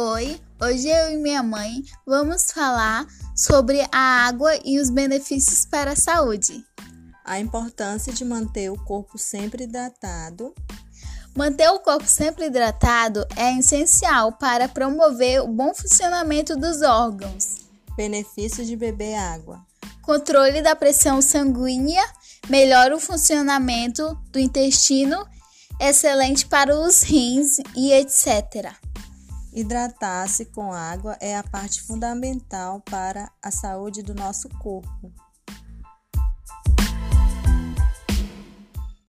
Oi, hoje eu e minha mãe vamos falar sobre a água e os benefícios para a saúde. A importância de manter o corpo sempre hidratado. Manter o corpo sempre hidratado é essencial para promover o bom funcionamento dos órgãos. Benefícios de beber água. Controle da pressão sanguínea, melhora o funcionamento do intestino, excelente para os rins e etc. Hidratar-se com água é a parte fundamental para a saúde do nosso corpo.